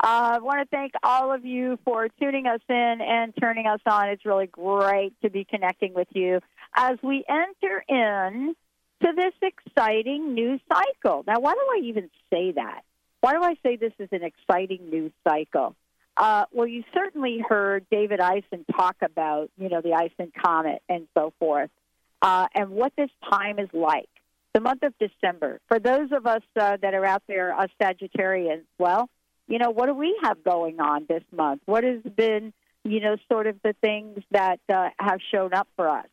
Uh, I want to thank all of you for tuning us in and turning us on. It's really great to be connecting with you as we enter in to this exciting new cycle. Now, why do I even say that? Why do I say this is an exciting new cycle? Uh, well, you certainly heard David Eisen talk about, you know, the ISON comet and so forth, uh, and what this time is like. The month of December. For those of us uh, that are out there, us Sagittarians, well, you know, what do we have going on this month? What has been, you know, sort of the things that uh, have shown up for us?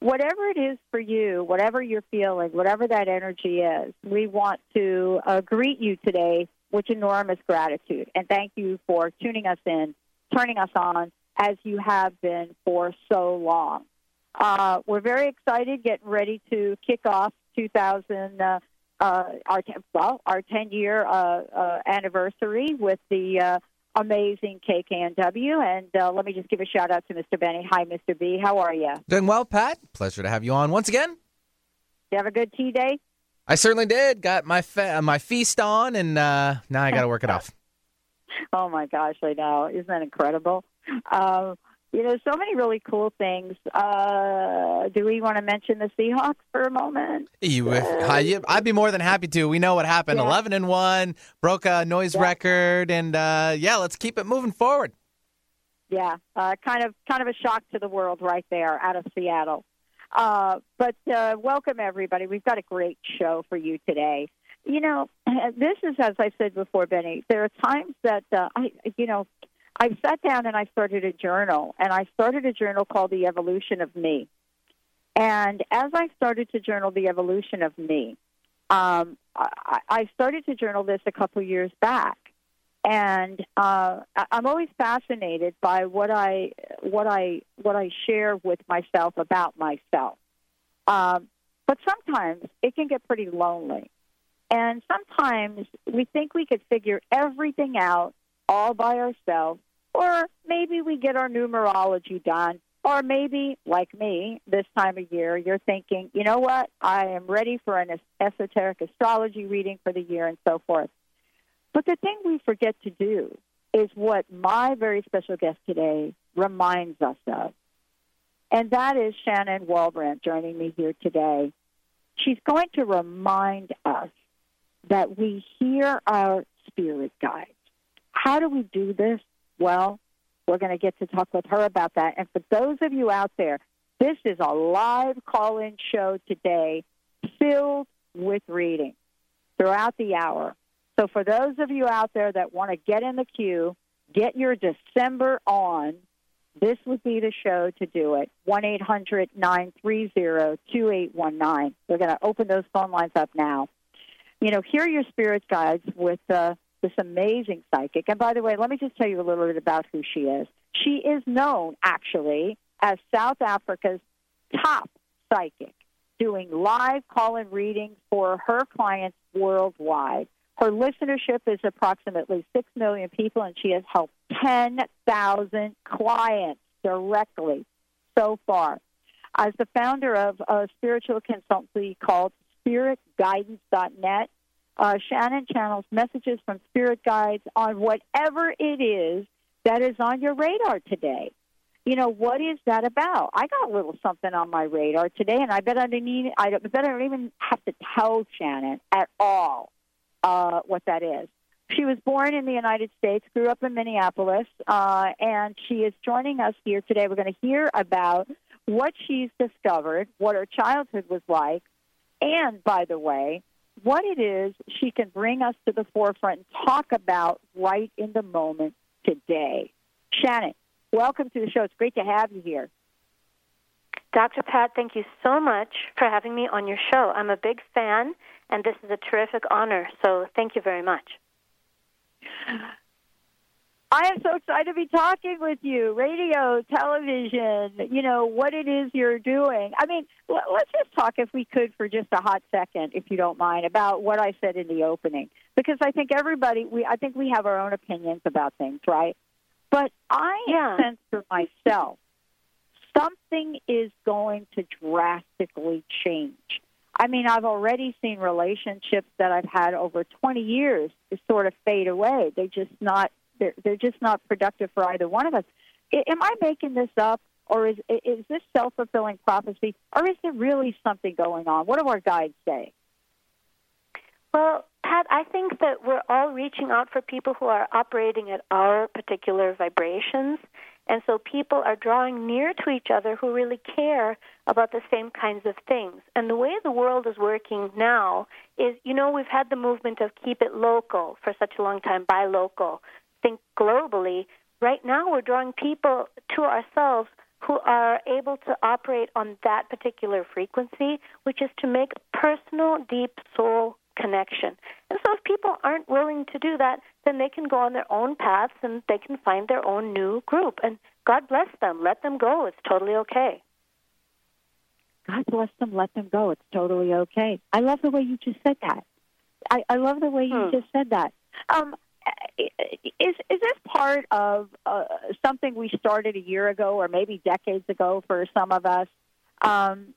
Whatever it is for you, whatever you're feeling, whatever that energy is, we want to uh, greet you today with enormous gratitude. And thank you for tuning us in, turning us on as you have been for so long. Uh, we're very excited, getting ready to kick off 2000. Uh, uh, our well our 10 year uh, uh, anniversary with the uh, amazing KKNW. And uh, let me just give a shout out to Mr. Benny. Hi, Mr. B. How are you? Doing well, Pat. Pleasure to have you on once again. You have a good tea day. I certainly did. Got my fe- my feast on, and uh, now I got to work it off. oh my gosh, I know. Isn't that incredible? Um, you know, so many really cool things. Uh, do we want to mention the Seahawks for a moment? You, I, I'd be more than happy to. We know what happened. Yeah. Eleven and one, broke a noise Yeah. record, and uh, yeah, let's keep it moving forward. Yeah, uh, kind of kind of a shock to the world right there out of Seattle. Uh, but uh, welcome everybody. We've got a great show for you today. You know, this is as I said before, Benny. There are times that uh, I, you know, I sat down and I started a journal, and I started a journal called The Evolution of Me. And as I started to journal the evolution of me, um, I, I started to journal this a couple years back, and uh, I'm always fascinated by what I what I what I share with myself about myself. Um, but sometimes it can get pretty lonely, and sometimes we think we could figure everything out all by ourselves, or maybe we get our numerology done. Or maybe, like me, this time of year, you're thinking, you know what? I am ready for an esoteric astrology reading for the year and so forth. But the thing we forget to do is what my very special guest today reminds us of. And that is Shannon Walbran joining me here today. She's going to remind us that we hear our spirit guides. How do we do this? Well, we're going to get to talk with her about that. And for those of you out there, this is a live call in show today filled with reading throughout the hour. So for those of you out there that want to get in the queue, get your December on, this would be the show to do it. 1 800 930 2819. We're going to open those phone lines up now. You know, hear your spirit guides with uh, this amazing psychic. And by the way, let me just tell you a little bit about who she is. She is known, actually, as South Africa's top psychic, doing live call in readings for her clients worldwide. Her listenership is approximately 6 million people, and she has helped 10,000 clients directly so far. As the founder of a spiritual consultancy called spiritguidance.net, uh, Shannon channels messages from spirit guides on whatever it is that is on your radar today. you know, what is that about? I got a little something on my radar today, and I bet I didn't I bet I don't even have to tell Shannon at all uh, what that is. She was born in the United States, grew up in Minneapolis, uh, and she is joining us here today. We're going to hear about what she's discovered, what her childhood was like, and by the way, what it is she can bring us to the forefront and talk about right in the moment today. Shannon, welcome to the show. It's great to have you here. Dr. Pat, thank you so much for having me on your show. I'm a big fan, and this is a terrific honor, so thank you very much. I am so excited to be talking with you. Radio, television, you know, what it is you're doing. I mean, let's just talk, if we could, for just a hot second, if you don't mind, about what I said in the opening. Because I think everybody, we, I think we have our own opinions about things, right? But I yeah. sense for myself, something is going to drastically change. I mean, I've already seen relationships that I've had over 20 years sort of fade away. They're just not they're, they're just not productive for either one of us. I, am I making this up, or is is this self fulfilling prophecy, or is there really something going on? What do our guides say? Well, Pat, I think that we're all reaching out for people who are operating at our particular vibrations. And so people are drawing near to each other who really care about the same kinds of things. And the way the world is working now is, you know, we've had the movement of keep it local for such a long time, buy local think globally, right now we're drawing people to ourselves who are able to operate on that particular frequency, which is to make personal, deep soul connection. And so if people aren't willing to do that, then they can go on their own paths and they can find their own new group. And God bless them. Let them go. It's totally okay. God bless them. Let them go. It's totally okay. I love the way you just said that. I, I love the way you hmm. just said that. Um, is is this part of uh, something we started a year ago or maybe decades ago for some of us? Um,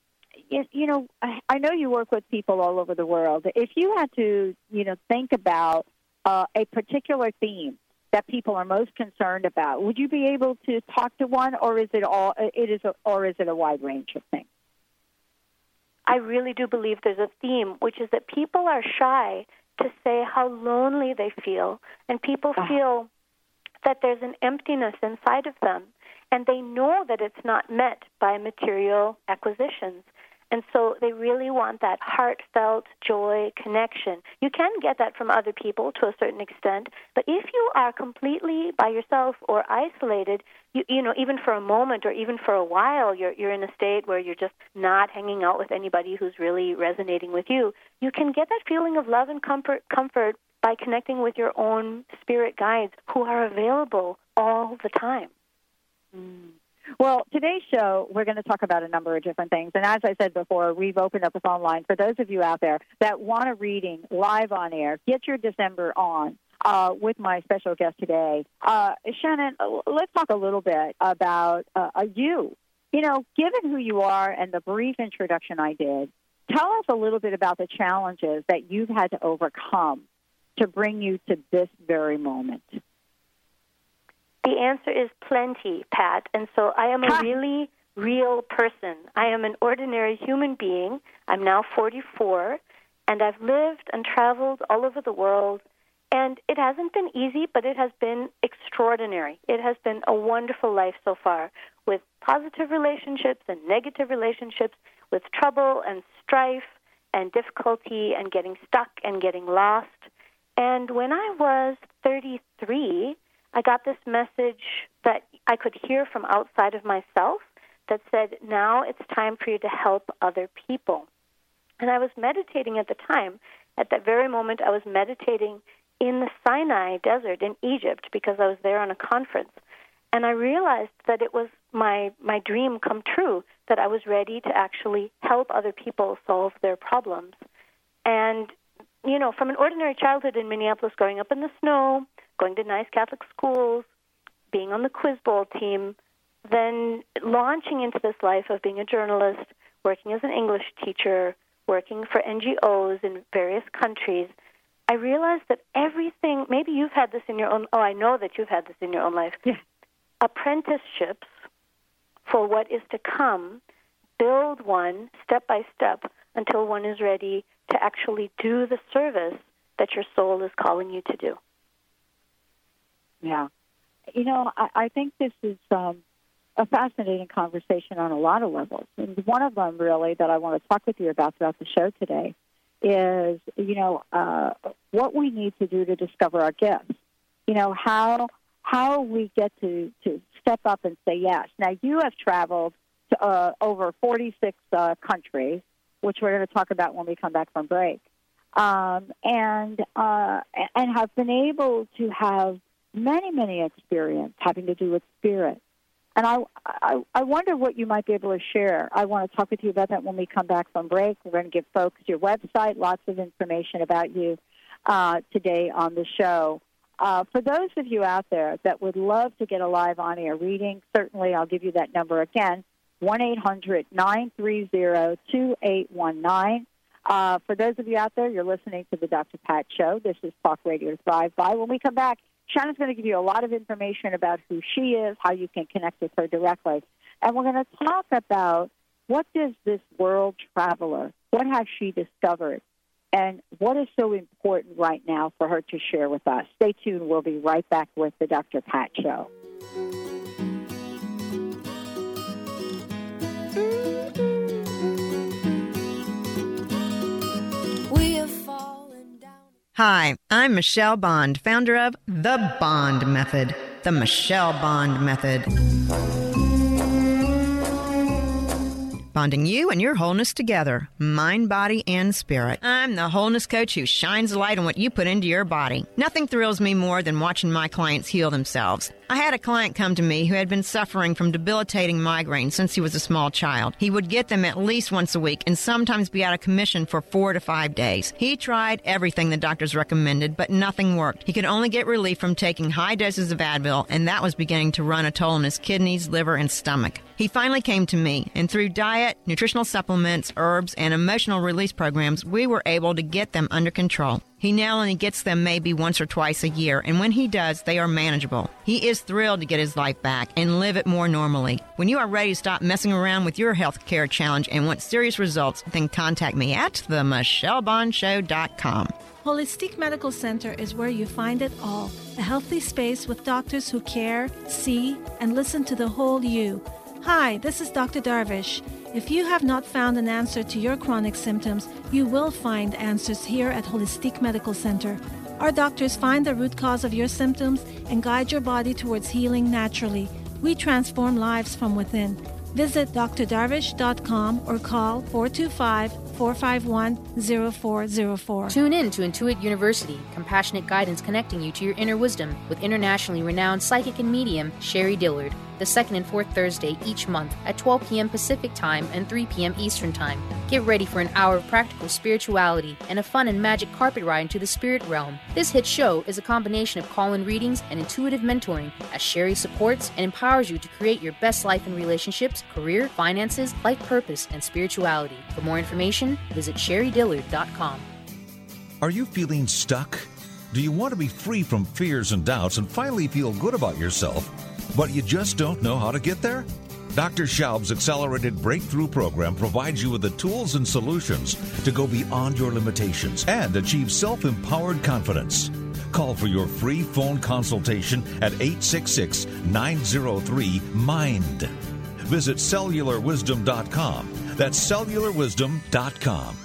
you, you know, I, I know you work with people all over the world. If you had to, you know, think about uh, a particular theme that people are most concerned about, would you be able to talk to one, or is it all? It is, a, or is it a wide range of things? I really do believe there's a theme, which is that people are shy to say how lonely they feel, and people uh-huh. feel that there's an emptiness inside of them, and they know that it's not met by material acquisitions. And so they really want that heartfelt joy connection. You can get that from other people to a certain extent, but if you are completely by yourself or isolated, you, you know, even for a moment or even for a while, you're, you're in a state where you're just not hanging out with anybody who's really resonating with you, you can get that feeling of love and comfort, comfort by connecting with your own spirit guides who are available all the time. Mm. Well, today's show, we're going to talk about a number of different things. And as I said before, we've opened up a phone line for those of you out there that want a reading live on air. Get your December on. Uh, with my special guest today. Uh, Shannon, let's talk a little bit about uh, you. You know, given who you are and the brief introduction I did, tell us a little bit about the challenges that you've had to overcome to bring you to this very moment. The answer is plenty, Pat. And so I am a really real person. I am an ordinary human being. I'm now 44, and I've lived and traveled all over the world. And it hasn't been easy, but it has been extraordinary. It has been a wonderful life so far with positive relationships and negative relationships, with trouble and strife and difficulty and getting stuck and getting lost. And when I was 33, I got this message that I could hear from outside of myself that said, now it's time for you to help other people. And I was meditating at the time. At that very moment, I was meditating in the Sinai desert in Egypt because I was there on a conference. And I realized that it was my, my dream come true, that I was ready to actually help other people solve their problems. And, you know, from an ordinary childhood in Minneapolis, growing up in the snow, going to nice Catholic schools, being on the quiz bowl team, then launching into this life of being a journalist, working as an English teacher, working for NGOs in various countries, I realized that everything, maybe you've had this in your own, oh, I know that you've had this in your own life. Yeah. Apprenticeships for what is to come, build one step by step until one is ready to actually do the service that your soul is calling you to do. Yeah. You know, I, I think this is um, a fascinating conversation on a lot of levels. And one of them, really, that I want to talk with you about throughout the show today is, you know, uh, what we need to do to discover our gifts. You know, how how we get to, to step up and say yes. Now, you have traveled to uh, over 46 uh, countries, which we're going to talk about when we come back from break, um, and uh, and have been able to have many, many experience having to do with spirit. And I, I, I wonder what you might be able to share. I want to talk with you about that when we come back from break. We're going to give folks your website, lots of information about you uh, today on the show. Uh, for those of you out there that would love to get a live on air reading, certainly I'll give you that number again 1 800 930 2819. Uh, for those of you out there, you're listening to the Dr. Pat Show. This is Talk Radio Thrive By. When we come back, Shannon's going to give you a lot of information about who she is, how you can connect with her directly. And we're going to talk about what does this world traveler, what has she discovered, and what is so important right now for her to share with us. Stay tuned. We'll be right back with the Dr. Pat Show. Hi, I'm Michelle Bond, founder of The Bond Method, the Michelle Bond Method. Bonding you and your wholeness together, mind, body, and spirit. I'm the wholeness coach who shines a light on what you put into your body. Nothing thrills me more than watching my clients heal themselves. I had a client come to me who had been suffering from debilitating migraines since he was a small child. He would get them at least once a week and sometimes be out of commission for four to five days. He tried everything the doctors recommended, but nothing worked. He could only get relief from taking high doses of Advil, and that was beginning to run a toll on his kidneys, liver, and stomach. He finally came to me, and through diet, nutritional supplements, herbs, and emotional release programs, we were able to get them under control. He now only gets them maybe once or twice a year, and when he does, they are manageable. He is thrilled to get his life back and live it more normally. When you are ready to stop messing around with your health care challenge and want serious results, then contact me at themichellebondshow.com. Holistic Medical Center is where you find it all a healthy space with doctors who care, see, and listen to the whole you. Hi, this is Dr. Darvish. If you have not found an answer to your chronic symptoms, you will find answers here at Holistic Medical Center. Our doctors find the root cause of your symptoms and guide your body towards healing naturally. We transform lives from within. Visit drdarvish.com or call 425 451 0404. Tune in to Intuit University, compassionate guidance connecting you to your inner wisdom with internationally renowned psychic and medium Sherrie Dillard the second and fourth Thursday each month at 12 p.m. Pacific Time and 3 p.m. Eastern Time. Get ready for an hour of practical spirituality and a fun and magic carpet ride into the spirit realm. This hit show is a combination of call in readings and intuitive mentoring as Sherrie supports and empowers you to create your best life in relationships, career, finances, life purpose, and spirituality. For more information, visit sherriedillard.com. Are you feeling stuck? Do you want to be free from fears and doubts and finally feel good about yourself? But you just don't know how to get there? Dr. Schaub's Accelerated Breakthrough Program provides you with the tools and solutions to go beyond your limitations and achieve self empowered confidence. Call for your free phone consultation at 866 903 MIND. Visit cellularwisdom.com. That's cellularwisdom.com.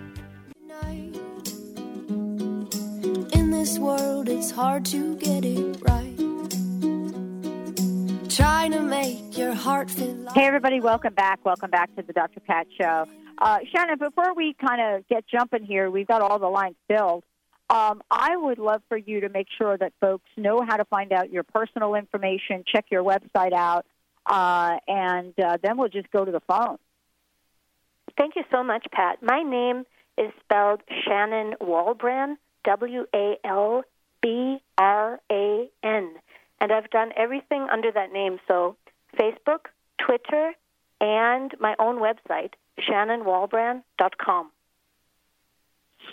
It's hard to get it right. Trying to make your heart feel like Hey, everybody, welcome back. Welcome back to the Dr. Pat Show. Uh, Shannon, before we kind of get jumping here, we've got all the lines filled. Um, I would love for you to make sure that folks know how to find out your personal information, check your website out. uh, and uh, then we'll just go to the phone. Thank you so much, Pat. My name is spelled Shannon Walbran, W A L B R A N. And I've done everything under that name. So Facebook, Twitter, and my own website, shannonwalbran.com.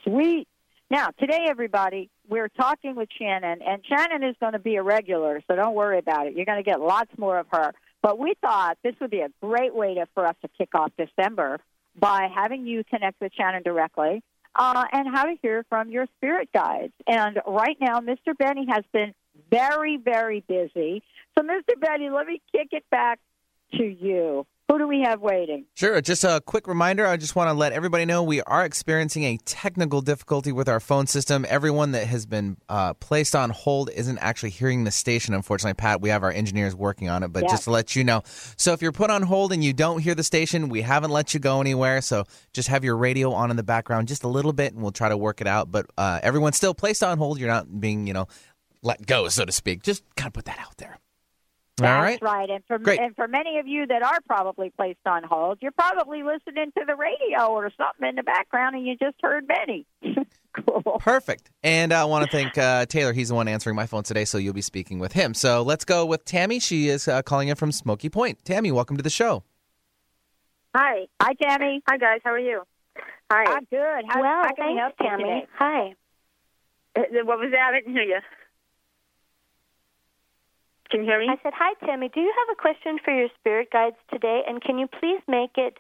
Sweet. Now, today, everybody, we're talking with Shannon, and Shannon is going to be a regular, so don't worry about it. You're going to get lots more of her. But we thought this would be a great way to, for us to kick off December by having you connect with Shannon directly uh, and how to hear from your spirit guides. And right now, Mr. Benny has been very, very busy. So, Mr. Benny, let me kick it back to you. Who do we have waiting? Sure. Just a quick reminder. I just want to let everybody know we are experiencing a technical difficulty with our phone system. Everyone that has been uh, placed on hold isn't actually hearing the station, unfortunately. Pat, we have our engineers working on it, but just to let you know. So if you're put on hold and you don't hear the station, we haven't let you go anywhere. So just have your radio on in the background just a little bit and we'll try to work it out. But uh, everyone's still placed on hold. You're not being, you know, let go, so to speak. Just kind of put that out there. That's All right. right. And for Great. and for many of you that are probably placed on hold, you're probably listening to the radio or something in the background, and you just heard Benny. cool. Perfect. And I want to thank uh, Taylor. He's the one answering my phone today, so you'll be speaking with him. So let's go with Tammy. She is uh, calling in from Smokey Point. Tammy, welcome to the show. Hi. Hi, Tammy. Hi, guys. How are you? Hi. I'm good. How, well, how can we thanks, help you Tammy. today? Hi. Uh, What was that? I didn't hear you. Can you hear me? I said, Hi, Tammy. Do you have a question for your spirit guides today? And can you please make it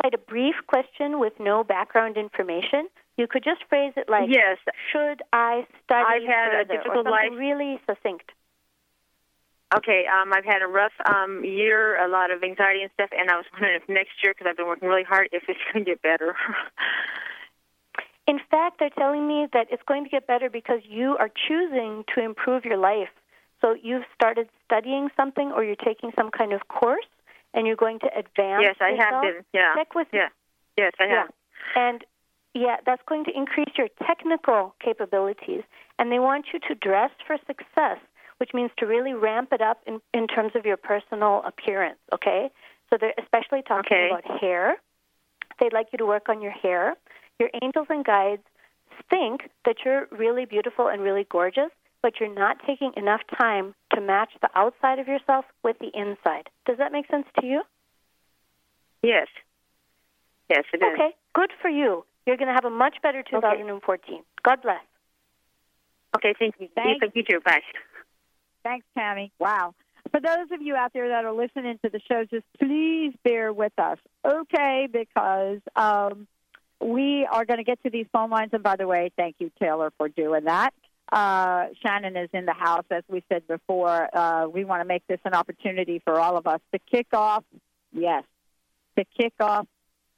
quite a brief question with no background information? You could just phrase it like, Yes. Should I study I've had a further?" or difficult life. really succinct. Okay, um, I've had a rough um, year, a lot of anxiety and stuff, and I was wondering if next year, because I've been working really hard, if it's going to get better. In fact, they're telling me that it's going to get better because you are choosing to improve your life. So you've started studying something or you're taking some kind of course and you're going to advance. yes, I yourself. have been. Yeah. Check with yeah. Yes, I have. Yeah. And yeah, that's going to increase your technical capabilities. And they want you to dress for success, which means to really ramp it up in, in terms of your personal appearance, okay? So they're especially talking Okay. about hair. They'd like you to work on your hair. Your angels and guides think that you're really beautiful and really gorgeous, but you're not taking enough time to match the outside of yourself with the inside. Does that make sense to you? Yes. Yes, it is. Okay, good for you. You're going to have a much better 2014. God bless. Okay, thank you. Thanks. Thank you too. Bye. Thanks, Tammy. Wow. For those of you out there that are listening to the show, just please bear with us, okay? Because um, we are going to get to these phone lines. And by the way, thank you, Taylor, for doing that. Uh, Shannon is in the house, as we said before. Uh, we want to make this an opportunity for all of us to kick off, yes, to kick off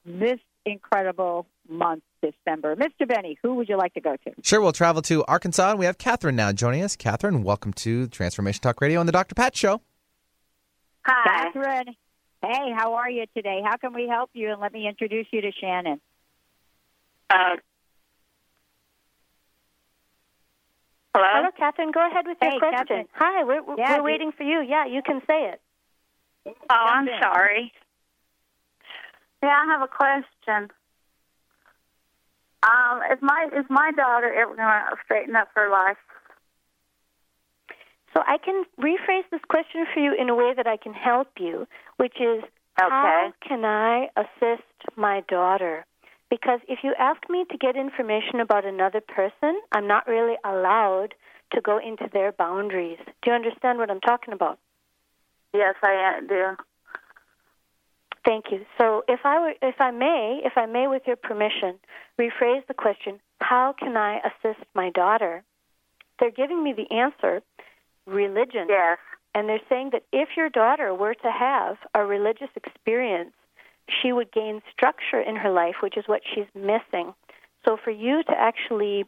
this incredible month, December. Mr. Benny, who would you like to go to? Sure, we'll travel to Arkansas, and we have Catherine now joining us. Catherine, welcome to Transformation Talk Radio and the Dr. Pat Show. Hi. Catherine. Hey, how are you today? How can we help you? And let me introduce you to Shannon. Uh, hello? Hello, Catherine. Go ahead with your Hey, question. Catherine. Hi, we're, we're, Yeah, we're waiting for you. Yeah, you can say it. Oh, I'm sorry. Yeah, I have a question. Um, is my is my daughter ever going to straighten up her life? So I can rephrase this question for you in a way that I can help you, which is how can I assist my daughter? Because if you ask me to get information about another person, I'm not really allowed to go into their boundaries. Do you understand what I'm talking about? Yes, I do. Thank you. So if I were, if I may, if I may with your permission, rephrase the question, how can I assist my daughter? They're giving me the answer, religion. Yes. And they're saying that if your daughter were to have a religious experience, she would gain structure in her life, which is what she's missing. So for you to actually,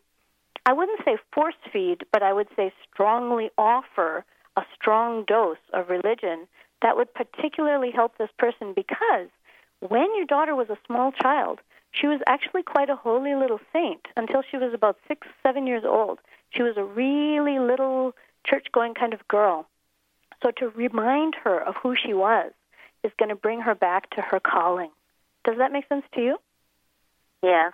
I wouldn't say force feed, but I would say strongly offer a strong dose of religion, that would particularly help this person because when your daughter was a small child, she was actually quite a holy little saint until she was about six, seven years old. She was a really little church going kind of girl. So to remind her of who she was is going to bring her back to her calling. Does that make sense to you? Yes.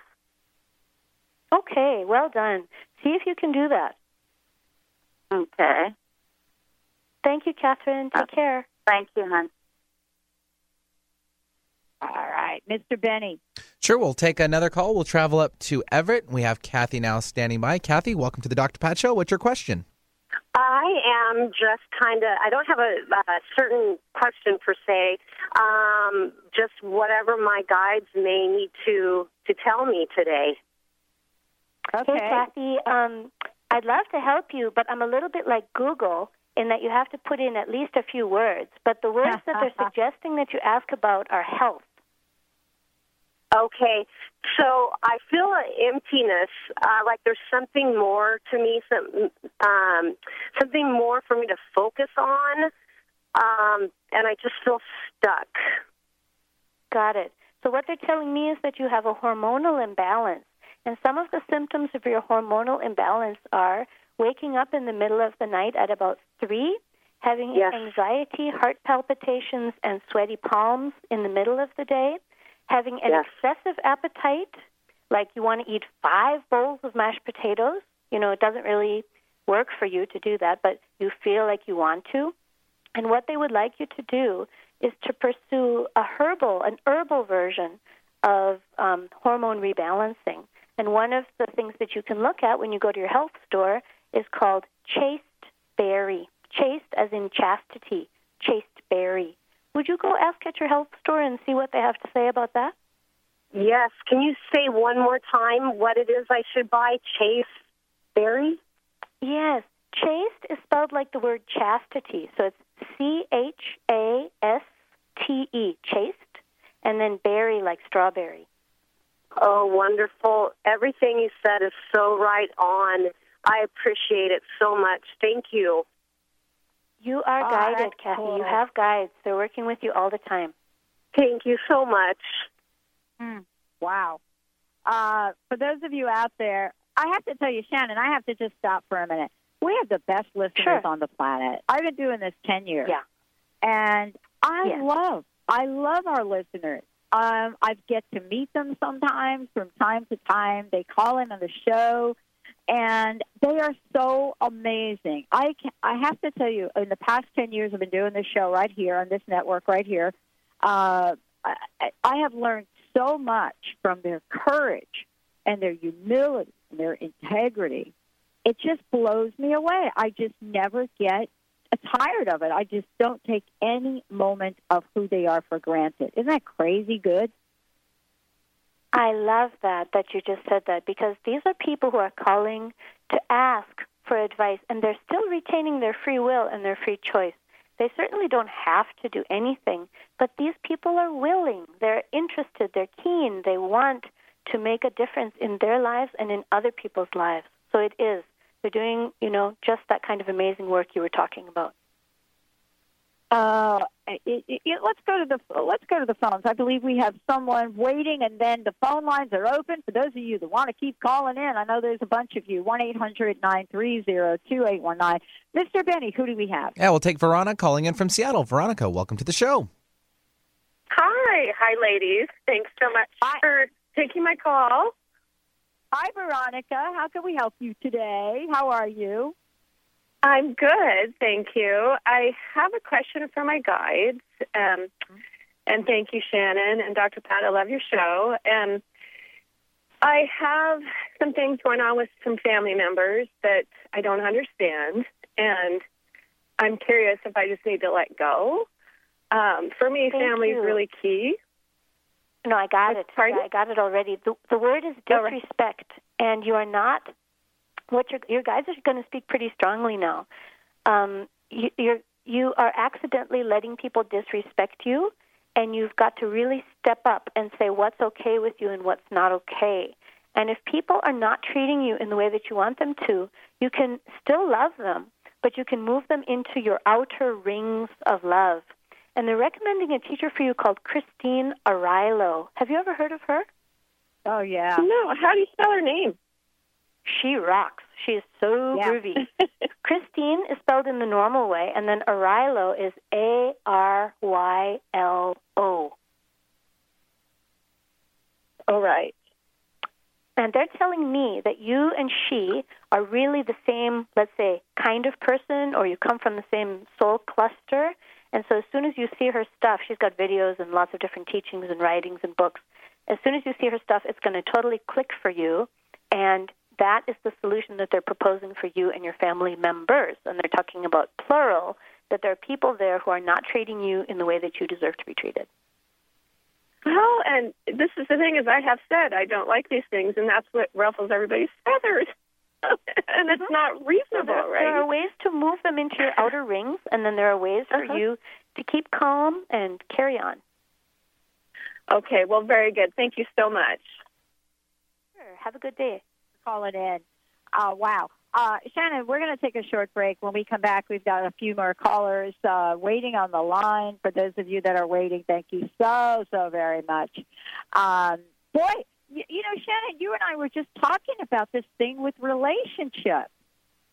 Okay, well done. See if you can do that. Okay. Thank you, Catherine. Take uh, care. Thank you, hon. All right, Mr. Benny. Sure, we'll take another call. We'll travel up to Everett. We have Kathy now standing by. Kathy, welcome to the Dr. Pat Show. What's your question? I am just kind of, I don't have a, a certain question per se, um, just whatever my guides may need to, to tell me today. Okay. Hey, Kathy, um, I'd love to help you, but I'm a little bit like Google in that you have to put in at least a few words. But the words that they're suggesting that you ask about are health. Okay, so I feel an emptiness, uh, like there's something more to me, some, um, something more for me to focus on, um, and I just feel stuck. Got it. So what they're telling me is that you have a hormonal imbalance, and some of the symptoms of your hormonal imbalance are waking up in the middle of the night at about three, having Yes. anxiety, heart palpitations, and sweaty palms in the middle of the day, having an excessive appetite, like you want to eat five bowls of mashed potatoes. You know, it doesn't really work for you to do that, but you feel like you want to. And what they would like you to do is to pursue a herbal, an herbal version of um, hormone rebalancing. And one of the things that you can look at when you go to your health store is called chaste berry. Chaste as in chastity, chaste berry. Would you go ask at your health store and see what they have to say about that? Yes. Can you say one more time what it is I should buy? Chase Berry? Yes. Chaste is spelled like the word chastity. So it's C H A S T E, chaste, and then berry like strawberry. Oh, wonderful. Everything you said is so right on. I appreciate it so much. Thank you. You are Oh, guided, that's Kathy. cool. You have guides. They're working with you all the time. Thank you so much. Hmm. Wow. Uh, for those of you out there, I have to tell you, Shannon, I have to just stop for a minute. We have the best listeners Sure. on the planet. I've been doing this 10 years. Yeah. And I Yeah. love, I love our listeners. Um, I get to meet them sometimes from time to time. They call in on the show, and they are so amazing. I can, I have to tell you, in the past ten years, I've been doing this show right here on this network right here. Uh, I, I have learned so much from their courage and their humility and their integrity. It just blows me away. I just never get tired of it. I just don't take any moment of who they are for granted. Isn't that crazy good? I love that that you just said that because these are people who are calling to ask for advice and they're still retaining their free will and their free choice. They certainly don't have to do anything, but these people are willing. They're interested, they're keen, they want to make a difference in their lives and in other people's lives. So it is. They're doing, you know, just that kind of amazing work you were talking about. Uh, it, it, it- let's go to the let's go to the phones. I believe we have someone waiting, and then the phone lines are open for those of you that want to keep calling in. I know there's a bunch of you. One eight hundred nine three zero two eight one nine. Mr. Benny, who do we have? Yeah, we'll take Veronica calling in from Seattle. Veronica, welcome to the show. Hi, hi, ladies. Thanks so much for taking my call. Hi, Veronica. How can we help you today? How are you? I'm good, thank you. I have a question for my guides, um, and thank you, Shannon and Dr. Pat. I love your show. Um, I have some things going on with some family members that I don't understand, and I'm curious if I just need to let go. Um, for me, Thank family is really key. No, I got it. Yeah, I got it already. The, the word is disrespect, and you are not. What your your guys are going to speak pretty strongly now. Um, you, you're you are accidentally letting people disrespect you, and you've got to really step up and say what's okay with you and what's not okay. And if people are not treating you in the way that you want them to, you can still love them, but you can move them into your outer rings of love. And they're recommending a teacher for you called Christine Arylo. Have you ever heard of her? Oh yeah. No. How do you spell her name? She rocks. She is so Yeah. groovy. Christine is spelled in the normal way, and then Arylo is A R Y L O. All right. And they're telling me that you and she are really the same, let's say, kind of person, or you come from the same soul cluster. And so as soon as you see her stuff, she's got videos and lots of different teachings and writings and books. As soon as you see her stuff, it's going to totally click for you. And that is the solution that they're proposing for you and your family members. And they're talking about plural, that there are people there who are not treating you in the way that you deserve to be treated. Well, and this is the thing, as I have said, I don't like these things, and that's what ruffles everybody's feathers. and it's not reasonable, there, right? There are ways to move them into your outer rings, and then there are ways for Uh-huh. you to keep calm and carry on. Okay, well, very good. Thank you so much. Sure. Have a good day. Call it in. Uh, wow. Uh, Shannon, we're going to take a short break. When we come back, we've got a few more callers uh, waiting on the line. For those of you that are waiting, thank you so, so very much. Um, boy, you, you know, Shannon, you and I were just talking about this thing with relationships,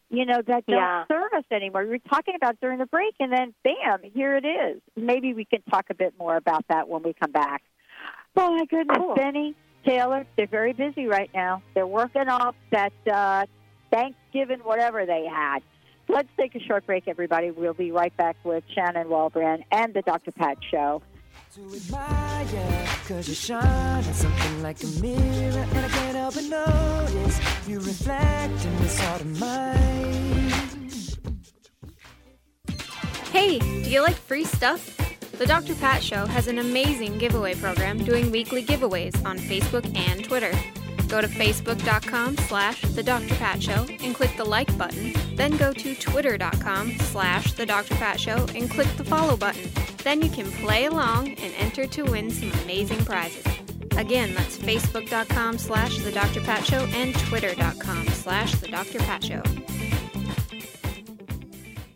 you know, that don't Yeah. serve us anymore. We were talking about during the break, and then bam, here it is. Maybe we can talk a bit more about that when we come back. Oh, my goodness, Cool. Benny, Taylor, they're very busy right now. They're working off that uh, Thanksgiving, whatever they had. Let's take a short break, everybody. We'll be right back with Shannon Walbran and the Dr. Pat Show. to admire Cause you shine something like a mirror And I can't help but notice You reflect in this heart of mine Hey, do you like free stuff? The Dr. Pat Show has an amazing giveaway program doing weekly giveaways on Facebook and Twitter. Go to facebook.com slash the Dr. Pat Show and click the like button. Then go to twitter.com slash the Dr. Pat Show and click the follow button. Then you can play along and enter to win some amazing prizes. Again, that's facebook.com slash the Dr. Pat Show and twitter.com slash the Dr. Pat Show.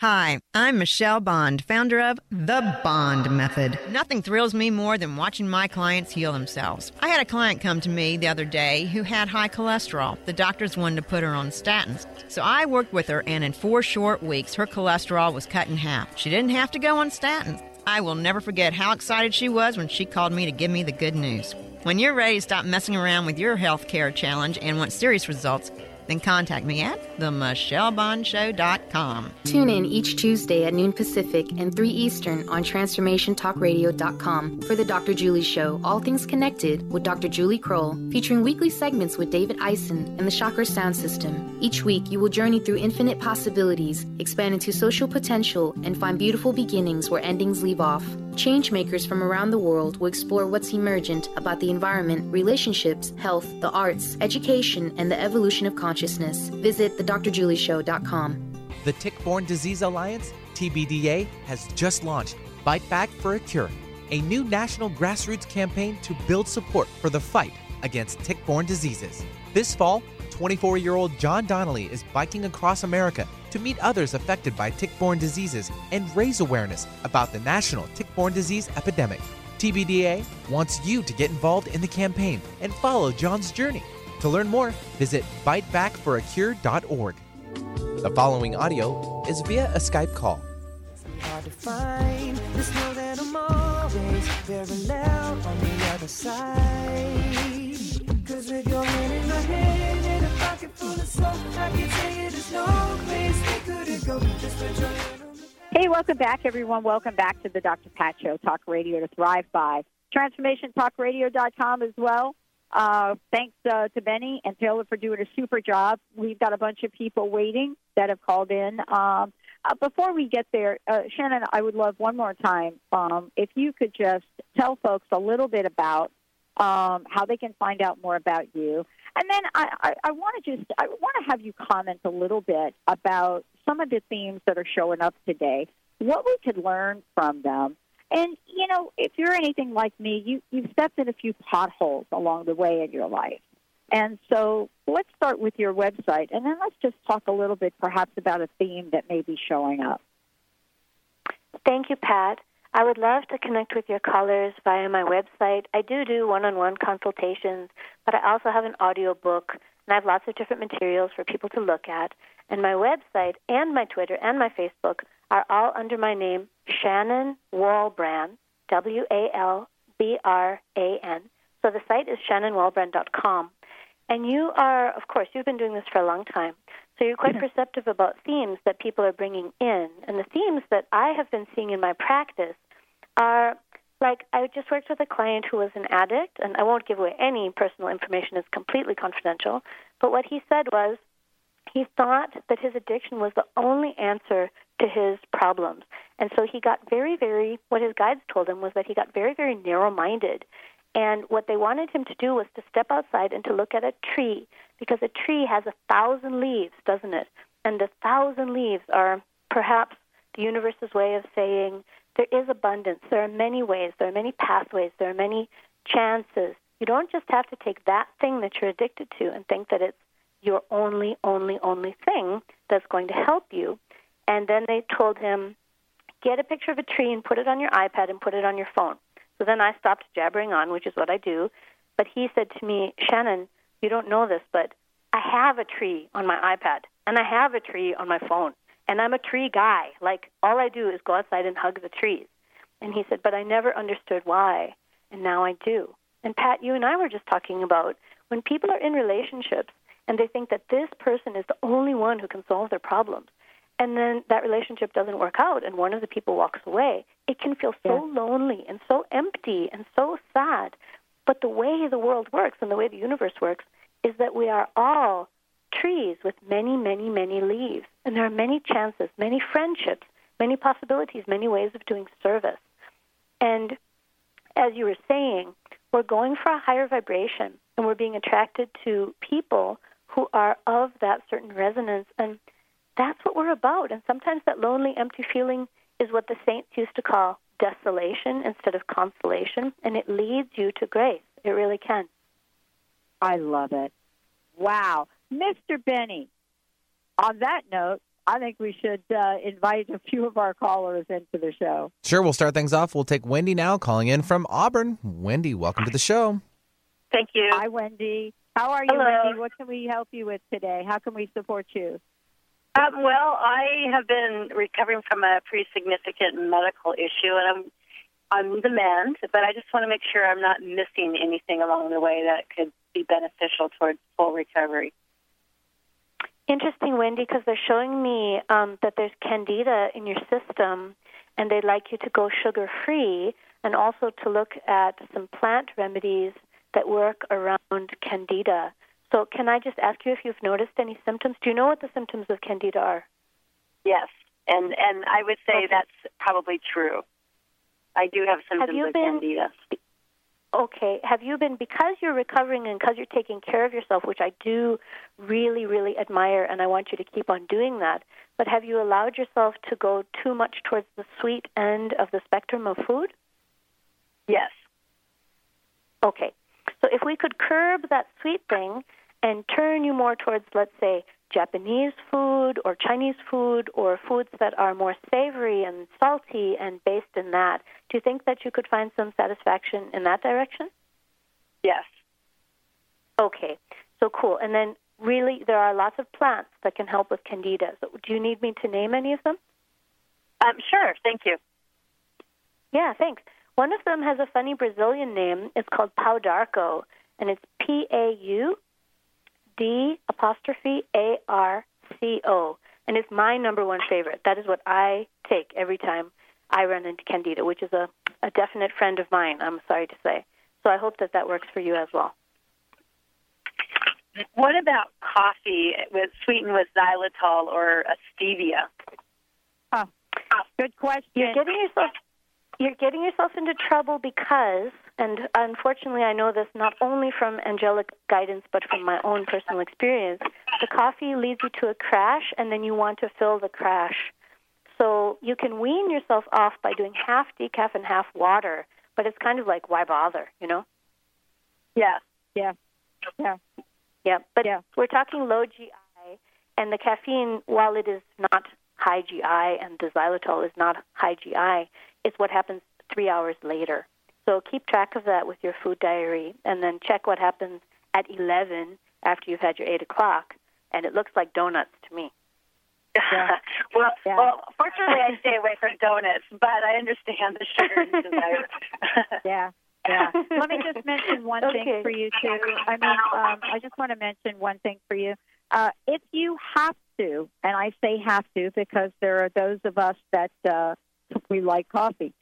Hi, I'm Michelle Bond, founder of The Bond Method. Nothing thrills me more than watching my clients heal themselves. I had a client come to me the other day who had high cholesterol. The doctors wanted to put her on statins. So I worked with her, and in four short weeks, her cholesterol was cut in half. She didn't have to go on statins. I will never forget how excited she was when she called me to give me the good news. When you're ready to stop messing around with your health care challenge and want serious results, then contact me at themichellebondshow.com. Tune in each Tuesday at noon Pacific and 3 Eastern on TransformationTalkRadio.com for the Dr. Julie Show, All Things Connected with Dr. Julie Krull, featuring weekly segments with David Eisen and the Shocker Sound System. Each week, you will journey through infinite possibilities, expand into social potential, and find beautiful beginnings where endings leave off. Changemakers from around the world will explore what's emergent about the environment, relationships, health, the arts, education, and the evolution of consciousness. Visit thedrjulieshow.com. The Tick-Borne Disease Alliance, TBDA, has just launched Bite Back for a Cure, a new national grassroots campaign to build support for the fight against tick-borne diseases. This fall, 24-year-old John Donnelly is biking across America to meet others affected by tick-borne diseases and raise awareness about the national tick-borne disease epidemic. TBDA wants you to get involved in the campaign and follow John's journey. To learn more, visit bitebackforacure.org. The following audio is via a Skype call. hard to find. Just know that I'm always very on the other side. Cause with your hand in my hand and a pocket full of soap. I can tell you there's no place we couldn't go. Just put your hand on Hey, welcome back, everyone. Welcome back to the Dr. Pat Show, Talk Radio to Thrive By. TransformationTalkRadio.com as well. Uh, thanks uh, to Benny and Taylor for doing a super job. We've got a bunch of people waiting that have called in. Um, uh, before we get there, uh, Shannon, I would love one more time um, if you could just tell folks a little bit about um, how they can find out more about you. And then I, I, I want to just I want to have you comment a little bit about some of the themes that are showing up today, what we could learn from them. And you know, if you're anything like me, you you've stepped in a few potholes along the way in your life. And so let's start with your website, and then let's just talk a little bit, perhaps, about a theme that may be showing up. Thank you, Pat. I would love to connect with your callers via my website. I do do one on one consultations, but I also have an audio book, and I have lots of different materials for people to look at. And my website and my Twitter and my Facebook are all under my name, Shannon Walbran, W A L B R A N. So the site is shannonwalbran.com. And you are, of course, you've been doing this for a long time. So you're quite perceptive about themes that people are bringing in. And the themes that I have been seeing in my practice are like I just worked with a client who was an addict, and I won't give away any personal information, it's completely confidential. But what he said was he thought that his addiction was the only answer to his problems. And so he got very, very, what his guides told him was that he got very, very narrow minded. And what they wanted him to do was to step outside and to look at a tree, because a tree has a thousand leaves, doesn't it? And the thousand leaves are perhaps the universe's way of saying there is abundance. There are many ways, there are many pathways, there are many chances. You don't just have to take that thing that you're addicted to and think that it's your only, only, only thing that's going to help you. And then they told him, get a picture of a tree and put it on your iPad and put it on your phone. So then I stopped jabbering on, which is what I do. But he said to me, Shannon, you don't know this, but I have a tree on my iPad and I have a tree on my phone. And I'm a tree guy. Like, all I do is go outside and hug the trees. And he said, but I never understood why. And now I do. And Pat, you and I were just talking about when people are in relationships and they think that this person is the only one who can solve their problems, and then that relationship doesn't work out and one of the people walks away, it can feel so yeah. lonely and so empty and so sad. But the way the world works and the way the universe works is that we are all trees with many, many, many leaves. And there are many chances, many friendships, many possibilities, many ways of doing service. And as you were saying, we're going for a higher vibration and we're being attracted to people who are of that certain resonance. And that's what we're about. And sometimes that lonely, empty feeling is what the saints used to call desolation instead of consolation, and it leads you to grace. It really can. I love it. Wow. Mr. Benny, on that note, I think we should uh, invite a few of our callers into the show. Sure, we'll start things off. We'll take Wendy now, calling in from Auburn. Wendy, welcome to the show. Thank you. Hi, Wendy. How are you, Hello. Wendy? What can we help you with today? How can we support you? Um, well, I have been recovering from a pretty significant medical issue, and I'm on the mend. But I just want to make sure I'm not missing anything along the way that could be beneficial towards full recovery. Interesting, Wendy, because they're showing me um, that there's candida in your system, and they'd like you to go sugar free, and also to look at some plant remedies that work around candida. So, can I just ask you if you've noticed any symptoms? Do you know what the symptoms of candida are? Yes, and and I would say okay. that's probably true. I do have symptoms have you of been, candida. Okay. Have you been because you're recovering and because you're taking care of yourself, which I do really, really admire, and I want you to keep on doing that. But have you allowed yourself to go too much towards the sweet end of the spectrum of food? Yes. Okay. So if we could curb that sweet thing and turn you more towards, let's say, Japanese food or Chinese food or foods that are more savory and salty and based in that, do you think that you could find some satisfaction in that direction? Yes. Okay, so cool. And then, really, there are lots of plants that can help with candida. So do you need me to name any of them? Um, sure, thank you. Yeah, thanks. One of them has a funny Brazilian name. It's called pau d'arco, and it's P A U D apostrophe A R C O. And it's my number one favorite. That is what I take every time I run into candida, which is a, a definite friend of mine, I'm sorry to say. So I hope that that works for you as well. What about coffee with sweetened with xylitol or a stevia? Oh, good question. You're getting yourself you're getting yourself into trouble because, and unfortunately, I know this not only from angelic guidance but from my own personal experience. The coffee leads you to a crash, and then you want to fill the crash. So you can wean yourself off by doing half decaf and half water, but it's kind of like why bother, you know? Yeah, yeah, yeah, yeah. But yeah. we're talking low GI, and the caffeine, while it is not high GI and the xylitol is not high GI, it's what happens three hours later. So keep track of that with your food diary, and then check what happens at 11 after you've had your 8 o'clock, and it looks like donuts to me. Yeah. well, yeah. well, fortunately, I stay away from donuts, but I understand the sugar desire. yeah. Yeah. Let me just mention one okay. thing for you too. I mean, um, I just want to mention one thing for you. Uh, if you have to, and I say have to because there are those of us that uh, we like coffee.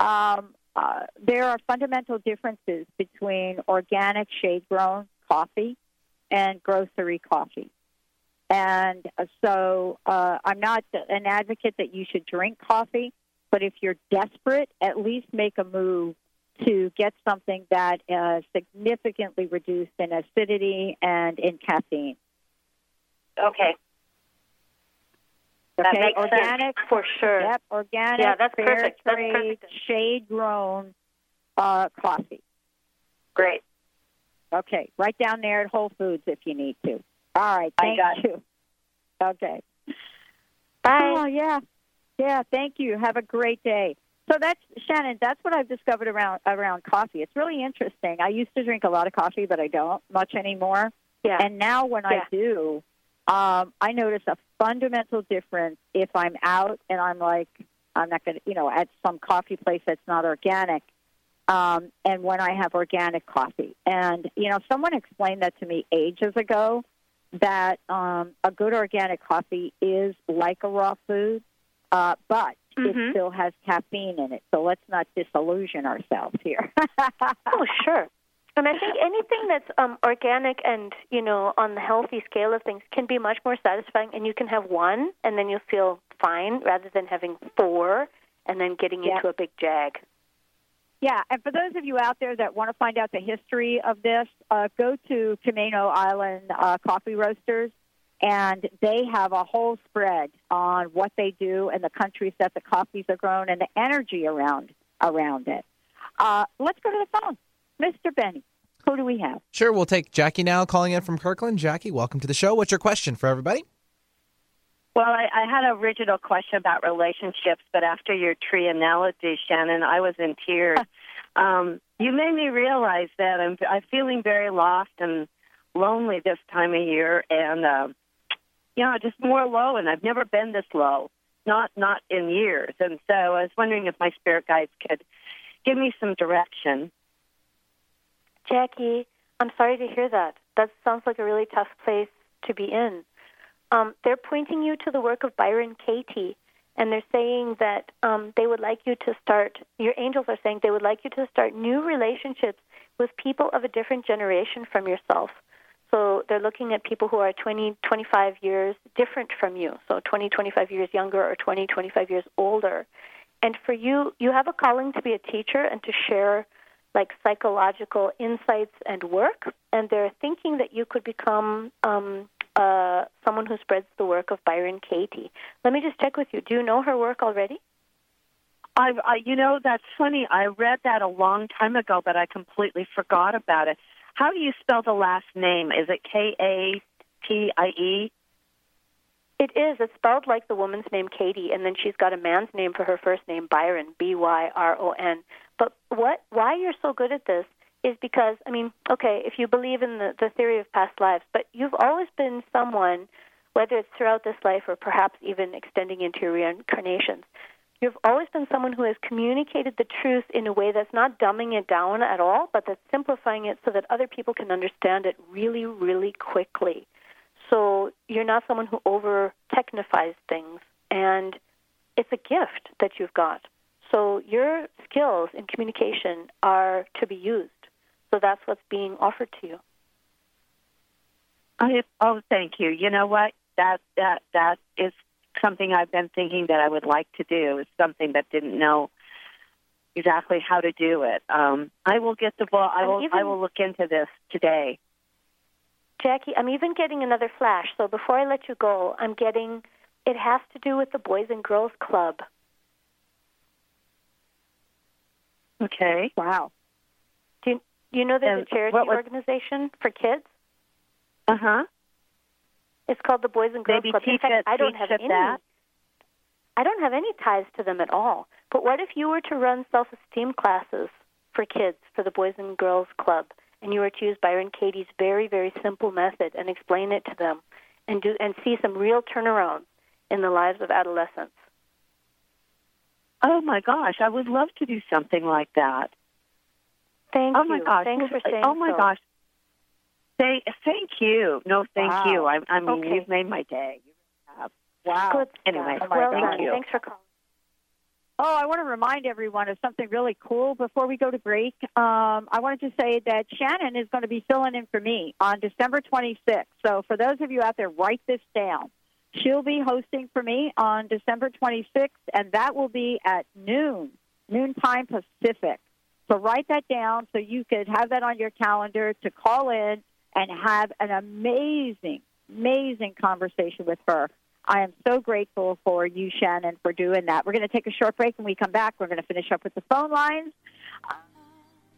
Um, uh, there are fundamental differences between organic shade grown coffee and grocery coffee. And uh, so uh, I'm not an advocate that you should drink coffee, but if you're desperate, at least make a move to get something that is significantly reduced in acidity and in caffeine. Okay. Okay, that makes organic sense. for sure. Yep, organic. Yeah, that's perfect. That's trade, perfect. shade grown uh, coffee. Great. Okay, right down there at Whole Foods if you need to. All right, thank you. Okay. Bye. Oh yeah, yeah. Thank you. Have a great day. So that's Shannon. That's what I've discovered around around coffee. It's really interesting. I used to drink a lot of coffee, but I don't much anymore. Yeah. And now when yeah. I do, um, I notice a fundamental difference if I'm out and I'm like, I'm not going to, you know, at some coffee place that's not organic, um, and when I have organic coffee. And, you know, someone explained that to me ages ago that um, a good organic coffee is like a raw food, uh, but mm-hmm. it still has caffeine in it. So let's not disillusion ourselves here. oh, sure. And I think anything that's um, organic and you know on the healthy scale of things can be much more satisfying. And you can have one, and then you'll feel fine, rather than having four and then getting Yeah. into a big jag. Yeah, and for those of you out there that want to find out the history of this, uh, go to Camano Island uh, Coffee Roasters, and they have a whole spread on what they do and the countries that the coffees are grown and the energy around around it. Uh, let's go to the phone, Mr. Benny. Who do we have? Sure, we'll take Jackie now calling in from Kirkland. Jackie, welcome to the show. What's your question for everybody? Well, I, I had an original question about relationships, but after your tree analogy, Shannon, I was in tears. um, you made me realize that I'm, I'm feeling very lost and lonely this time of year, and uh, you know, just more low. And I've never been this low, not not in years. And so I was wondering if my spirit guides could give me some direction. Jackie, I'm sorry to hear that. That sounds like a really tough place to be in. Um, they're pointing you to the work of Byron Katie, and they're saying that um, they would like you to start, your angels are saying they would like you to start new relationships with people of a different generation from yourself. So they're looking at people who are 20, 25 years different from you, so 20, 25 years younger or 20, 25 years older. And for you, you have a calling to be a teacher and to share like psychological insights and work, and they're thinking that you could become um, uh, someone who spreads the work of Byron Katie. Let me just check with you. Do you know her work already? I, I, you know, that's funny. I read that a long time ago, but I completely forgot about it. How do you spell the last name? Is it K A T I E? It is. It's spelled like the woman's name, Katie, and then she's got a man's name for her first name, Byron, B Y R O N. But what? Why you're so good at this is because I mean, okay, if you believe in the the theory of past lives, but you've always been someone, whether it's throughout this life or perhaps even extending into your reincarnations. You've always been someone who has communicated the truth in a way that's not dumbing it down at all, but that's simplifying it so that other people can understand it really, really quickly. So you're not someone who over technifies things, and it's a gift that you've got. So your skills in communication are to be used. So that's what's being offered to you. I, oh, thank you. You know what? That that that is something I've been thinking that I would like to do. Is something that didn't know exactly how to do it. Um, I will get the ball. I will. even- I will look into this today. Jackie, I'm even getting another flash. So before I let you go, I'm getting it has to do with the Boys and Girls Club. Okay. Wow. Do you, you know there's And a charity was- organization for kids? Uh huh. It's called the Boys and Girls Maybe Club. In fact, it- I don't have any. that. I don't have any ties to them at all. But what if you were to run self-esteem classes for kids for the Boys and Girls Club, and you were to use Byron Katie's very, very simple method and explain it to them, and do and see some real turnarounds in the lives of adolescents? Oh my gosh, I would love to do something like that. Thank oh you. my gosh. Thanks for saying Oh my so. gosh. Thank, thank you. No, thank Wow. you. I, I mean, Okay. you've made my day. Wow. Good. Anyway, my well done. thank you. Thanks for calling. Oh, I want to remind everyone of something really cool before we go to break. Um, I wanted to say that Shannon is going to be filling in for me on December 26th. So, for those of you out there, write this down. She'll be hosting for me on December 26th, and that will be at noon, noontime Pacific. So, write that down so you could have that on your calendar to call in and have an amazing, amazing conversation with her. I am so grateful for you, Shannon, for doing that. We're going to take a short break. When we come back, we're going to finish up with the phone lines.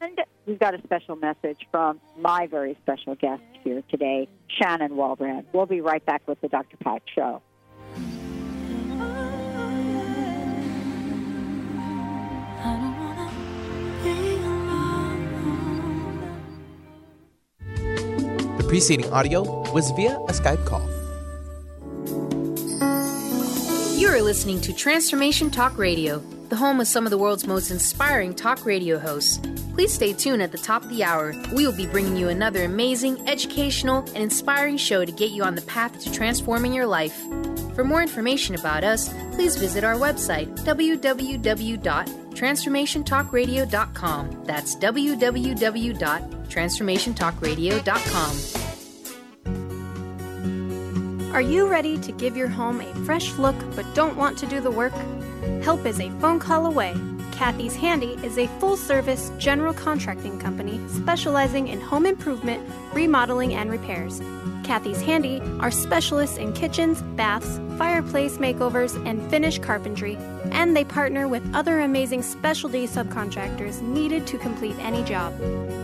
And we've got a special message from my very special guest here today, Shannon Walbran. We'll be right back with the Dr. Pat Show. The preceding audio was via a Skype call. You are listening to Transformation Talk Radio, the home of some of the world's most inspiring talk radio hosts. Please stay tuned at the top of the hour. We will be bringing you another amazing, educational, and inspiring show to get you on the path to transforming your life. For more information about us, please visit our website, www.transformationtalkradio.com. That's www.transformationtalkradio.com. Are you ready to give your home a fresh look but don't want to do the work? Help is a phone call away. Kathy's Handy is a full service general contracting company specializing in home improvement, remodeling, and repairs. Kathy's Handy are specialists in kitchens, baths, fireplace makeovers, and finish carpentry, and they partner with other amazing specialty subcontractors needed to complete any job.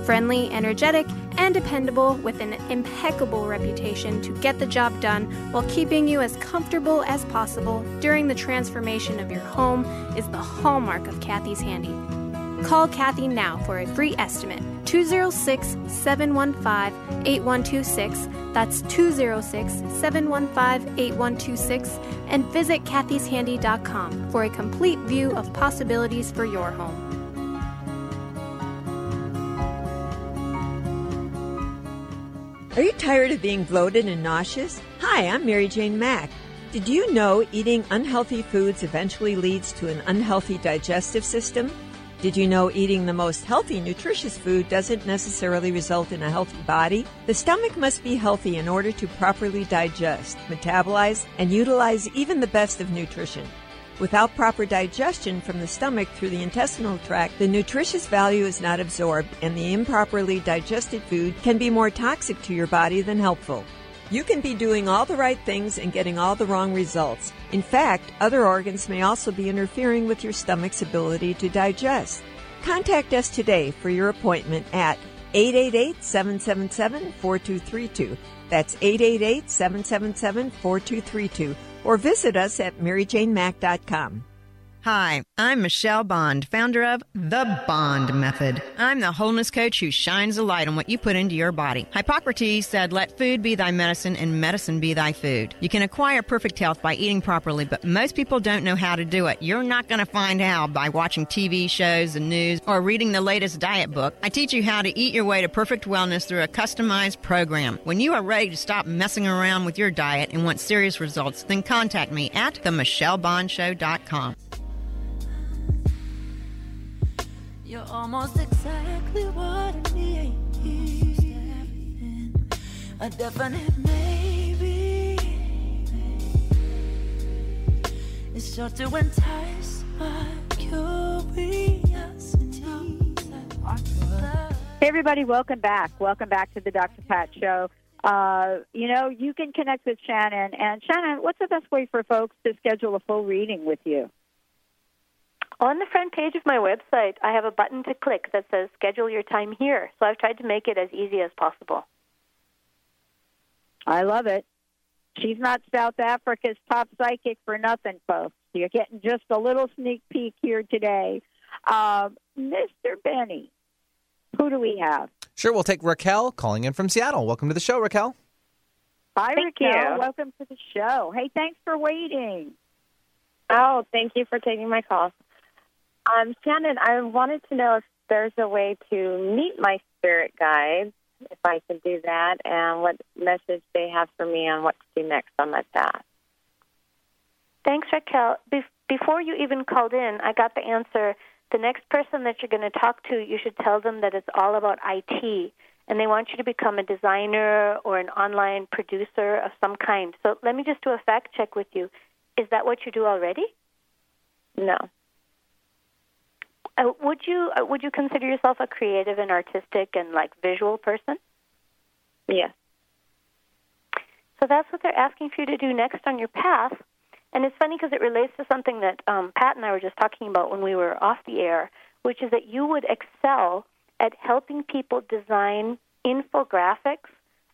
Friendly, energetic, and dependable with an impeccable reputation to get the job done while keeping you as comfortable as possible during the transformation of your home is the hallmark of Kathy's Handy. Call Kathy now for a free estimate 206 715 8126. That's 206 715 8126. And visit kathyshandy.com for a complete view of possibilities for your home. Are you tired of being bloated and nauseous? Hi, I'm Mary Jane Mack. Did you know eating unhealthy foods eventually leads to an unhealthy digestive system? Did you know eating the most healthy, nutritious food doesn't necessarily result in a healthy body? The stomach must be healthy in order to properly digest, metabolize, and utilize even the best of nutrition. Without proper digestion from the stomach through the intestinal tract, the nutritious value is not absorbed, and the improperly digested food can be more toxic to your body than helpful. You can be doing all the right things and getting all the wrong results. In fact, other organs may also be interfering with your stomach's ability to digest. Contact us today for your appointment at 888 777 4232. That's 888 777 4232. Or visit us at maryjanemack.com. Hi, I'm Michelle Bond, founder of The Bond Method. I'm the wholeness coach who shines a light on what you put into your body. Hippocrates said, Let food be thy medicine and medicine be thy food. You can acquire perfect health by eating properly, but most people don't know how to do it. You're not going to find out by watching TV shows, and news, or reading the latest diet book. I teach you how to eat your way to perfect wellness through a customized program. When you are ready to stop messing around with your diet and want serious results, then contact me at themichellebondshow.com. almost exactly what I need. A definite maybe. It's sure to entice my curiosity. Hey, everybody, welcome back. Welcome back to the Dr. Pat Show. Uh, you know, you can connect with Shannon. And Shannon, what's the best way for folks to schedule a full reading with you? On the front page of my website, I have a button to click that says schedule your time here. So I've tried to make it as easy as possible. I love it. She's not South Africa's top psychic for nothing, folks. You're getting just a little sneak peek here today. Um, Mr. Benny, who do we have? Sure, we'll take Raquel calling in from Seattle. Welcome to the show, Raquel. Hi, Thank Raquel. you. Welcome to the show. Hey, thanks for waiting. Oh, thank you for taking my call. Um, Shannon, I wanted to know if there's a way to meet my spirit guides, if I could do that, and what message they have for me on what to do next on my path. Thanks, Raquel. Be- before you even called in, I got the answer. The next person that you're going to talk to, you should tell them that it's all about IT, and they want you to become a designer or an online producer of some kind. So let me just do a fact check with you. Is that what you do already? No. Uh, would you uh, would you consider yourself a creative and artistic and like visual person? Yes. So that's what they're asking for you to do next on your path. And it's funny because it relates to something that um, Pat and I were just talking about when we were off the air, which is that you would excel at helping people design infographics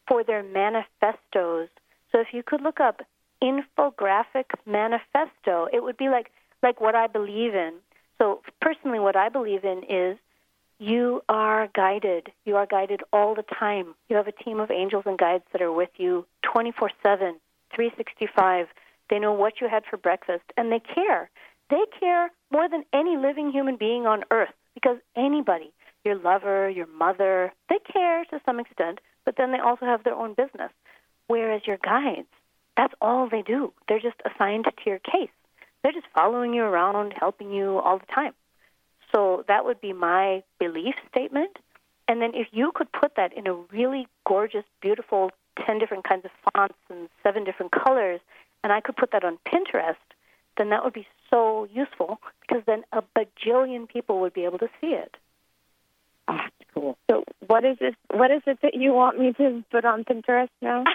for their manifestos. So if you could look up infographic manifesto, it would be like like what I believe in. So personally, what I believe in is you are guided. You are guided all the time. You have a team of angels and guides that are with you 24 7, 365. They know what you had for breakfast, and they care. They care more than any living human being on earth because anybody, your lover, your mother, they care to some extent, but then they also have their own business. Whereas your guides, that's all they do. They're just assigned to your case. They're just following you around, helping you all the time. So that would be my belief statement. And then if you could put that in a really gorgeous, beautiful 10 different kinds of fonts and seven different colors, and I could put that on Pinterest, then that would be so useful because then a bajillion people would be able to see it. Ah, that's cool. So what is it? What is it that you want me to put on Pinterest now?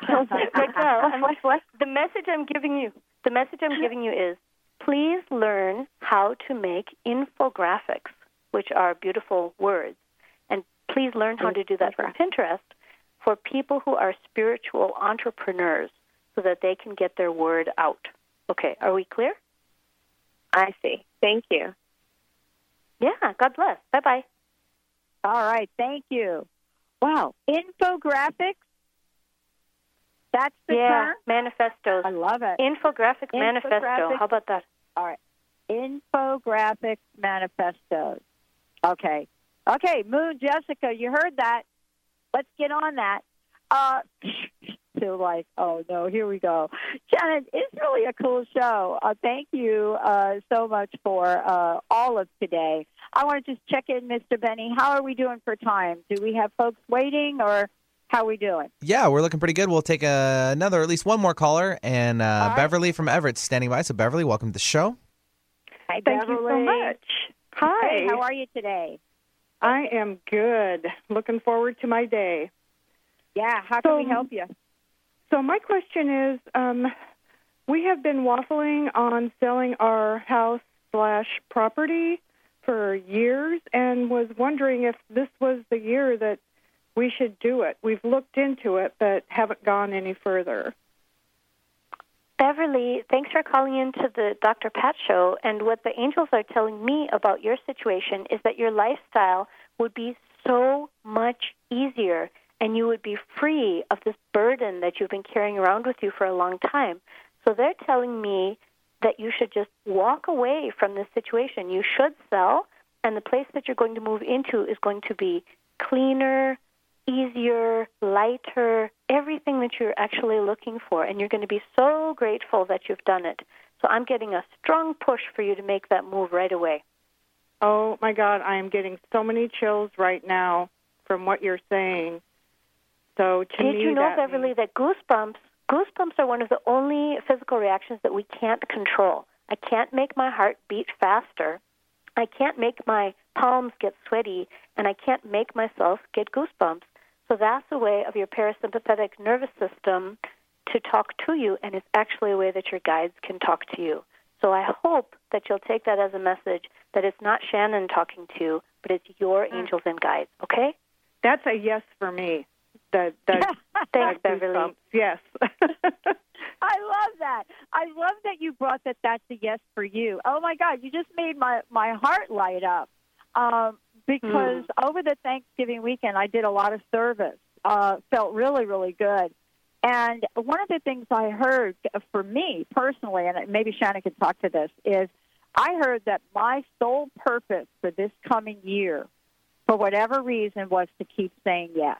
Raquel, I'm- the message I'm giving you, the message I'm giving you is, please learn how to make infographics, which are beautiful words, and please learn how to do that from Pinterest for people who are spiritual entrepreneurs, so that they can get their word out. Okay, are we clear? I see. Thank you. Yeah. God bless. Bye bye. All right. Thank you. Wow. Infographics. That's the yeah, term? manifestos. I love it. Infographic manifesto. How about that? All right. Infographic manifestos. Okay. Okay, Moon Jessica, you heard that. Let's get on that. Uh, so like, oh no, here we go. Shannon, it's really a cool show. Uh, thank you uh, so much for uh, all of today. I want to just check in, Mr. Benny. How are we doing for time? Do we have folks waiting, or how are we doing? Yeah, we're looking pretty good. We'll take uh, another, at least one more caller. And uh, Beverly from Everett standing by. So, Beverly, welcome to the show. Hi, Thank you so much. Hi. Hey, how are you today? I am good. Looking forward to my day. Yeah, how can we help you? So my question is, um, we have been waffling on selling our house slash property for years, and was wondering if this was the year that we should do it. We've looked into it, but haven't gone any further. Beverly, thanks for calling into the Dr. Pat show. And what the angels are telling me about your situation is that your lifestyle would be so much easier and you would be free of this burden that you've been carrying around with you for a long time. So they're telling me that you should just walk away from this situation. You should sell, and the place that you're going to move into is going to be cleaner, easier, lighter, everything that you're actually looking for. And you're going to be so grateful that you've done it. So I'm getting a strong push for you to make that move right away. Oh my God, I am getting so many chills right now from what you're saying. So to Did me, you know, that Beverly, means- that goosebumps goosebumps are one of the only physical reactions that we can't control. I can't make my heart beat faster. I can't make my palms get sweaty, and I can't make myself get goosebumps. So that's a way of your parasympathetic nervous system to talk to you, and it's actually a way that your guides can talk to you. So I hope that you'll take that as a message that it's not Shannon talking to you, but it's your angels and guides. Okay? That's a yes for me. The, the, Thanks, Beverly. Yes. I love that. I love that you brought that. That's a yes for you. Oh my God, you just made my my heart light up. Um, because over the Thanksgiving weekend, I did a lot of service. Uh, felt really, really good. And one of the things I heard for me personally, and maybe Shannon could talk to this, is I heard that my sole purpose for this coming year, for whatever reason, was to keep saying yes.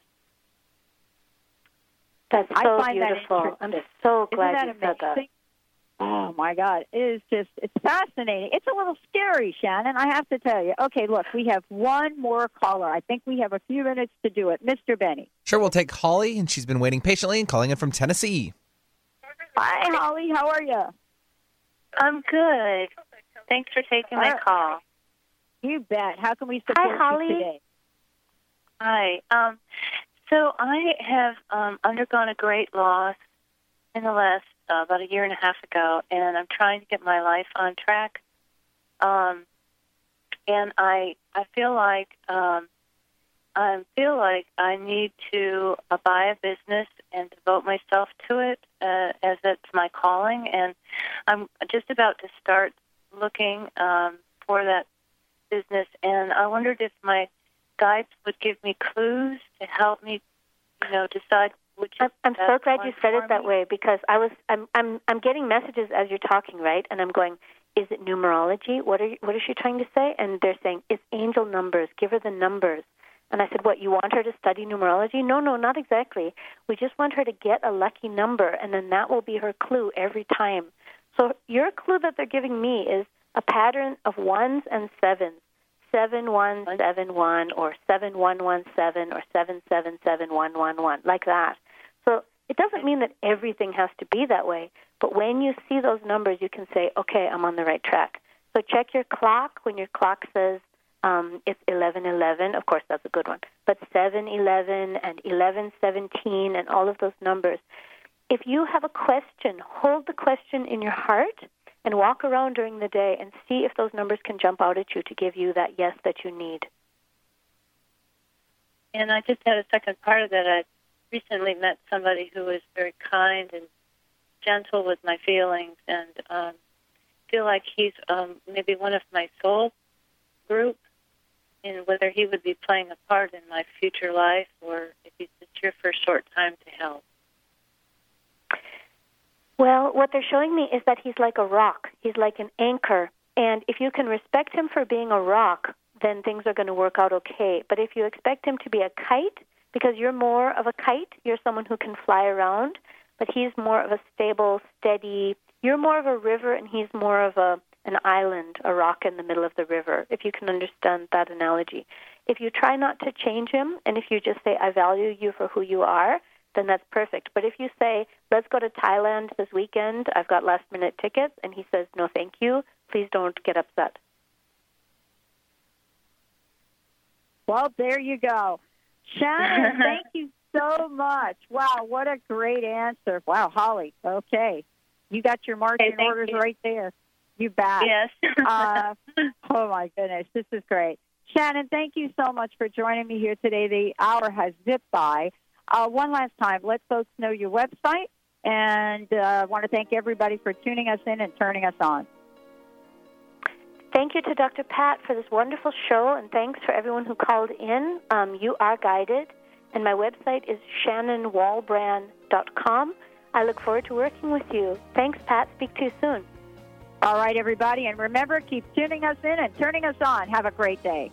That's I so find that beautiful. I'm so glad you said that. Amazing? Oh my God, it is just it's fascinating. It's a little scary, Shannon. I have to tell you. Okay, look, we have one more caller. I think we have a few minutes to do it, Mr. Benny. Sure, we'll take Holly, and she's been waiting patiently and calling in from Tennessee. Hi, Holly. How are you? I'm good. Thanks for taking my Uh, call. You bet. How can we support Holly. you today? Hi. Um, so I have um, undergone a great loss in the last uh, about a year and a half ago, and I'm trying to get my life on track. Um, and I I feel like um, I feel like I need to uh, buy a business and devote myself to it uh, as it's my calling. And I'm just about to start looking um, for that business, and I wondered if my guides would give me clues to help me, you know, decide which. I'm, I'm so glad you said it that way because I was I'm I'm I'm getting messages as you're talking, right? And I'm going, is it numerology? What are you, what is she trying to say? And they're saying it's angel numbers. Give her the numbers. And I said, what? You want her to study numerology? No, no, not exactly. We just want her to get a lucky number, and then that will be her clue every time. So your clue that they're giving me is a pattern of ones and sevens. Seven one seven one or seven one one seven or seven seven seven one one one like that. So it doesn't mean that everything has to be that way, but when you see those numbers, you can say, okay, I'm on the right track. So check your clock when your clock says um, it's 1111. Of course, that's a good one. But 711 and 1117 and all of those numbers. If you have a question, hold the question in your heart and walk around during the day and see if those numbers can jump out at you to give you that yes that you need. And I just had a second part of that. I recently met somebody who was very kind and gentle with my feelings, and um, feel like he's um, maybe one of my soul group, and whether he would be playing a part in my future life or if he's just here for a short time to help. Well, what they're showing me is that he's like a rock. He's like an anchor. And if you can respect him for being a rock, then things are going to work out okay. But if you expect him to be a kite, because you're more of a kite, you're someone who can fly around, but he's more of a stable, steady, you're more of a river and he's more of a an island, a rock in the middle of the river, if you can understand that analogy. If you try not to change him and if you just say, I value you for who you are, then that's perfect. But if you say, let's go to Thailand this weekend, I've got last minute tickets, and he says, no, thank you, please don't get upset. Well, there you go. Shannon, thank you so much. Wow, what a great answer. Wow, Holly. Okay. You got your marching hey, orders you. right there. You bet. Yes. uh, oh, my goodness. This is great. Shannon, thank you so much for joining me here today. The hour has zipped by. Uh, one last time, let folks know your website, and I uh, want to thank everybody for tuning us in and turning us on. Thank you to Dr. Pat for this wonderful show, and thanks for everyone who called in. Um, you are guided, and my website is shannonwalbran.com. I look forward to working with you. Thanks, Pat. Speak to you soon. All right, everybody, and remember, keep tuning us in and turning us on. Have a great day.